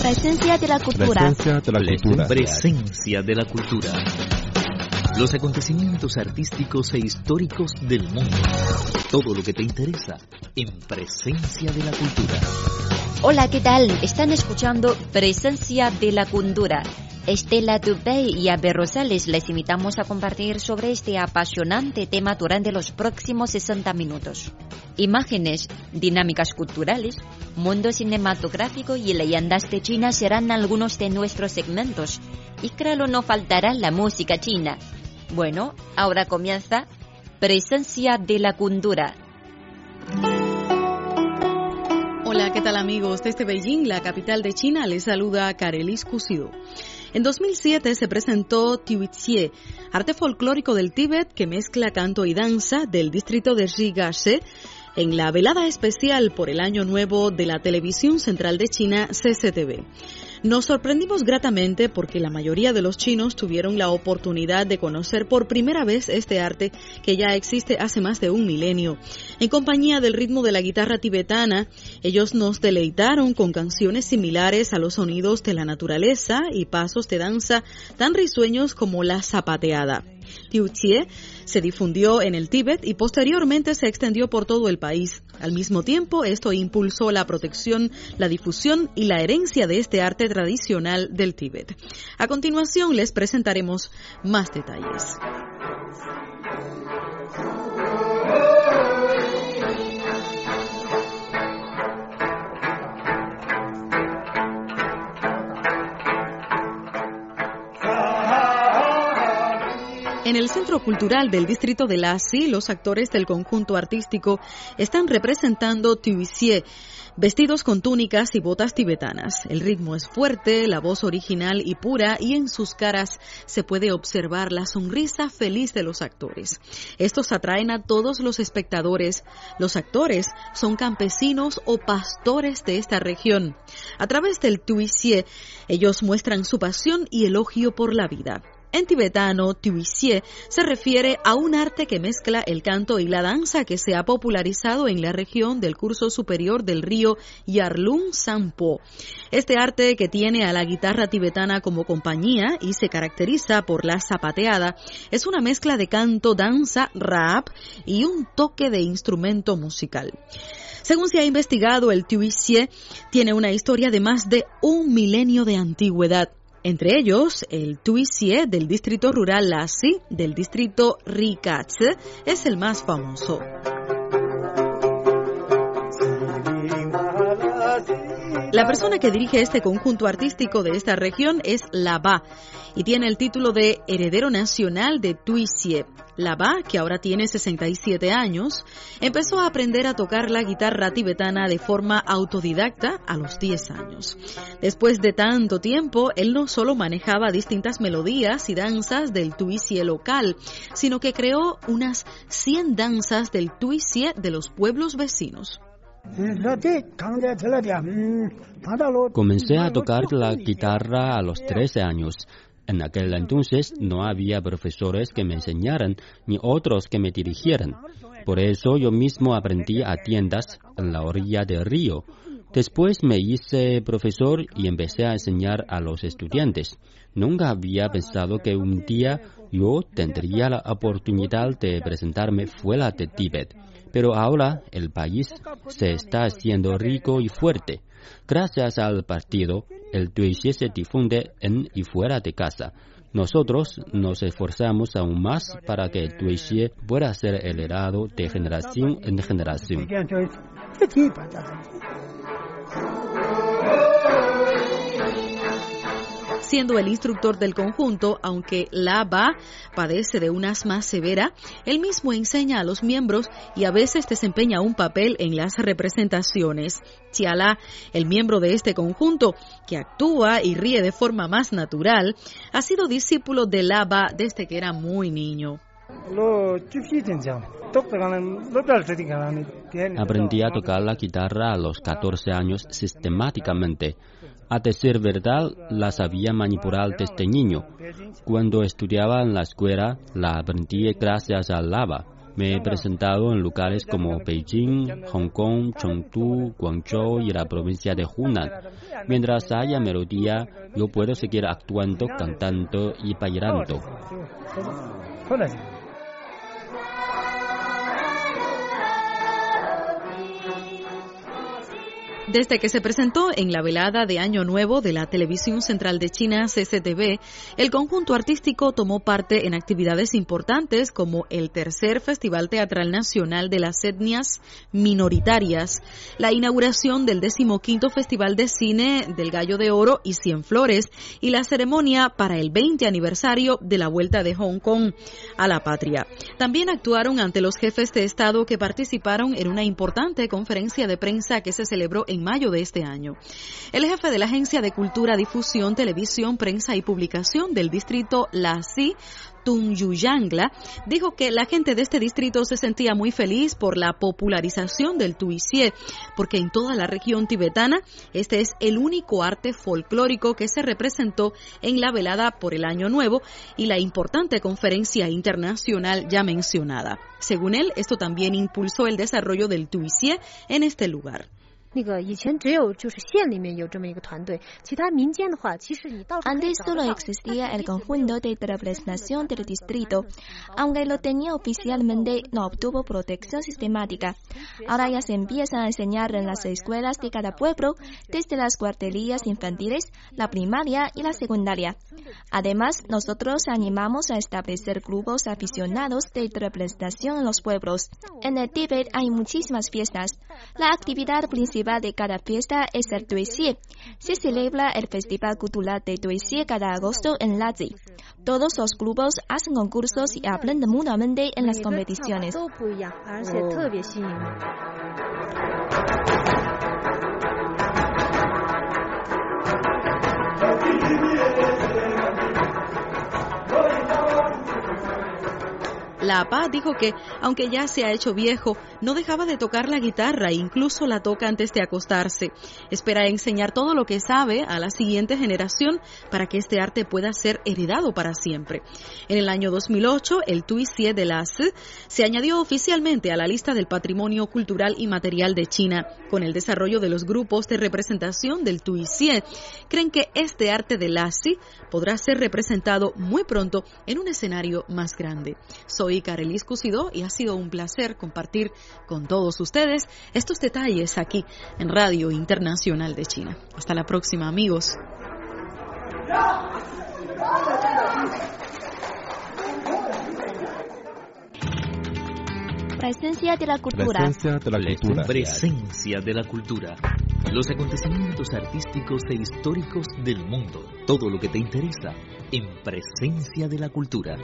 Presencia de la cultura. Presencia de la cultura. Presencia de la cultura. Los acontecimientos artísticos e históricos del mundo. Todo lo que te interesa en Presencia de la cultura. Hola, ¿qué tal? Están escuchando Presencia de la cultura. Estela Dubey y Abel Rosales les invitamos a compartir sobre este apasionante tema durante los próximos 60 minutos. Imágenes, dinámicas culturales, mundo cinematográfico y leyendas de China serán algunos de nuestros segmentos. Y claro, no faltará la música china. Bueno, ahora comienza Presencia de la cultura. Hola, ¿qué tal amigos? Desde Beijing, la capital de China, les saluda Karelis Kusido. En 2007 se presentó Tiuizie, arte folclórico del Tíbet que mezcla canto y danza del distrito de Rigase en la velada especial por el Año Nuevo de la Televisión Central de China, CCTV. Nos sorprendimos gratamente porque la mayoría de los chinos tuvieron la oportunidad de conocer por primera vez este arte que ya existe hace más de un milenio. En compañía del ritmo de la guitarra tibetana, ellos nos deleitaron con canciones similares a los sonidos de la naturaleza y pasos de danza tan risueños como la zapateada. Tiuchie se difundió en el Tíbet y posteriormente se extendió por todo el país. Al mismo tiempo, esto impulsó la protección, la difusión y la herencia de este arte tradicional del Tíbet. A continuación les presentaremos más detalles. En el Centro Cultural del Distrito de Lasi, los actores del conjunto artístico están representando Tuisie, vestidos con túnicas y botas tibetanas. El ritmo es fuerte, la voz original y pura, y en sus caras se puede observar la sonrisa feliz de los actores. Estos atraen a todos los espectadores. Los actores son campesinos o pastores de esta región. A través del Tuisie, ellos muestran su pasión y elogio por la vida. En tibetano, tuisie se refiere a un arte que mezcla el canto y la danza que se ha popularizado en la región del curso superior del río Yarlung Sampo. Este arte que tiene a la guitarra tibetana como compañía y se caracteriza por la zapateada es una mezcla de canto, danza, rap y un toque de instrumento musical. Según se ha investigado, el tuisie tiene una historia de más de un milenio de antigüedad. Entre ellos, el Tuisie del distrito rural Lasi del distrito Rikatse es el más famoso. La persona que dirige este conjunto artístico de esta región es Laba y tiene el título de heredero nacional de Tuisie. Laba, que ahora tiene 67 años, empezó a aprender a tocar la guitarra tibetana de forma autodidacta a los 10 años. Después de tanto tiempo, él no solo manejaba distintas melodías y danzas del Tuisie local, sino que creó unas 100 danzas del Tuisie de los pueblos vecinos. Comencé a tocar la guitarra a los 13 años. En aquel entonces no había profesores que me enseñaran ni otros que me dirigieran. Por eso yo mismo aprendí a tiendas en la orilla del río. Después me hice profesor y empecé a enseñar a los estudiantes. Nunca había pensado que un día yo tendría la oportunidad de presentarme fuera de Tíbet. Pero ahora el país se está haciendo rico y fuerte. Gracias al partido, el Tuiche se difunde en y fuera de casa. Nosotros nos esforzamos aún más para que el Tuiche pueda ser heredado de generación en generación. Siendo el instructor del conjunto, aunque la Ba padece de un asma severa, él mismo enseña a los miembros y a veces desempeña un papel en las representaciones. Chiala, el miembro de este conjunto, que actúa y ríe de forma más natural, ha sido discípulo de Ba desde que era muy niño. Aprendí a tocar la guitarra a los 14 años sistemáticamente. A decir verdad, la sabía manipular desde niño. Cuando estudiaba en la escuela, la aprendí gracias al lava. Me he presentado en lugares como Beijing, Hong Kong, Chengdu, Guangzhou y la provincia de Hunan. Mientras haya melodía, yo puedo seguir actuando, cantando y bailando. Desde que se presentó en la velada de Año Nuevo de la Televisión Central de China, CCTV, el conjunto artístico tomó parte en actividades importantes como el tercer Festival Teatral Nacional de las Etnias Minoritarias, la inauguración del decimoquinto Festival de Cine del Gallo de Oro y Cien Flores y la ceremonia para el 20 aniversario de la vuelta de Hong Kong a la patria. También actuaron ante los jefes de Estado que participaron en una importante conferencia de prensa que se celebró en mayo de este año. El jefe de la Agencia de Cultura, Difusión, Televisión, Prensa y Publicación del distrito LACI, Tunyuyangla, dijo que la gente de este distrito se sentía muy feliz por la popularización del tuisie, porque en toda la región tibetana este es el único arte folclórico que se representó en la velada por el Año Nuevo y la importante conferencia internacional ya mencionada. Según él, esto también impulsó el desarrollo del tuisie en este lugar. Antes solo existía el conjunto de representación del distrito, aunque lo tenía oficialmente no obtuvo protección sistemática. Ahora ya se empieza a enseñar en las escuelas de cada pueblo, desde las guarderías infantiles, la primaria y la secundaria. Además, nosotros animamos a establecer grupos aficionados de representación en los pueblos. En el Tíbet hay muchísimas fiestas. La actividad principal de cada fiesta es el Tuisie. Se celebra el Festival Cultural de Tuisie cada agosto en Lazi. Todos los grupos hacen concursos y aprenden mutuamente en las competiciones. La APA dijo que, aunque ya se ha hecho viejo, no dejaba de tocar la guitarra e incluso la toca antes de acostarse. Espera enseñar todo lo que sabe a la siguiente generación para que este arte pueda ser heredado para siempre. En el año 2008, el Tuisie de las se añadió oficialmente a la lista del Patrimonio Cultural y Material de China. Con el desarrollo de los grupos de representación del Tuisie, creen que este arte de Lassi podrá ser representado muy pronto en un escenario más grande. Soy Carelis Cusidó y ha sido un placer compartir con todos ustedes estos detalles aquí en Radio Internacional de China. Hasta la próxima, amigos. Presencia de la cultura. Presencia de la cultura. Presencia de la cultura. Los acontecimientos artísticos e históricos del mundo. Todo lo que te interesa en Presencia de la cultura.